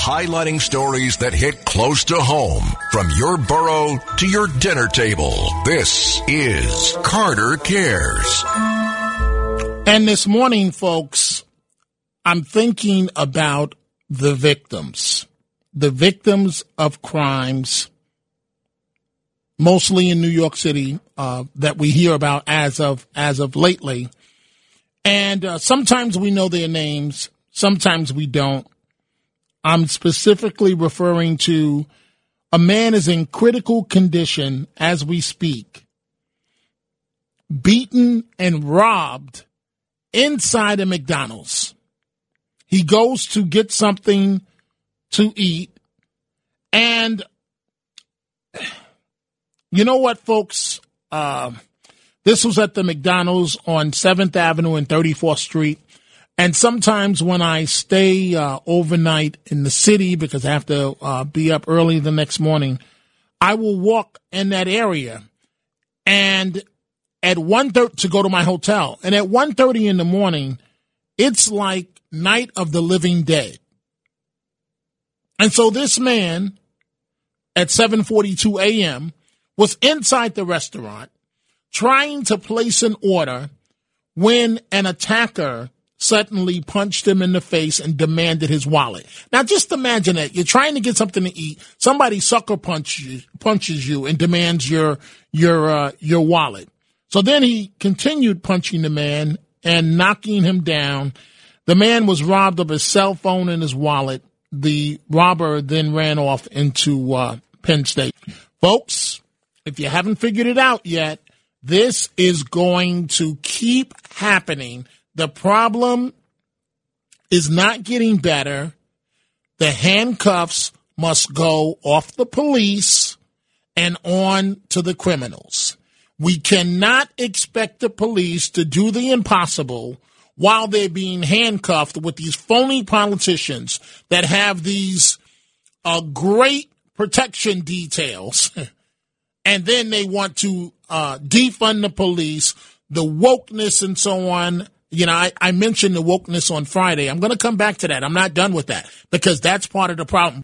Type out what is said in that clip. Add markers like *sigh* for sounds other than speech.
highlighting stories that hit close to home from your borough to your dinner table. This is Carter Cares. And this morning, folks, I'm thinking about the victims, the victims of crimes, mostly in New York City, uh, that we hear about as of as of lately. And uh, sometimes we know their names, sometimes we don't. I'm specifically referring to a man is in critical condition as we speak, beaten and robbed inside a McDonald's. He goes to get something to eat. And you know what, folks? Uh, this was at the McDonald's on 7th Avenue and 34th Street. And sometimes when I stay uh, overnight in the city because I have to uh, be up early the next morning, I will walk in that area. And at 1.30 to go to my hotel. And at 1.30 in the morning, it's like night of the living dead. And so this man at 7:42 a.m. was inside the restaurant trying to place an order when an attacker suddenly punched him in the face and demanded his wallet. Now just imagine that you're trying to get something to eat, somebody sucker punches you, punches you and demands your your uh, your wallet. So then he continued punching the man and knocking him down the man was robbed of his cell phone and his wallet. The robber then ran off into uh, Penn Station. Folks, if you haven't figured it out yet, this is going to keep happening. The problem is not getting better. The handcuffs must go off the police and on to the criminals. We cannot expect the police to do the impossible while they're being handcuffed with these phony politicians that have these uh, great protection details. *laughs* and then they want to uh, defund the police, the wokeness, and so on. You know, I, I mentioned the wokeness on Friday. I'm going to come back to that. I'm not done with that because that's part of the problem.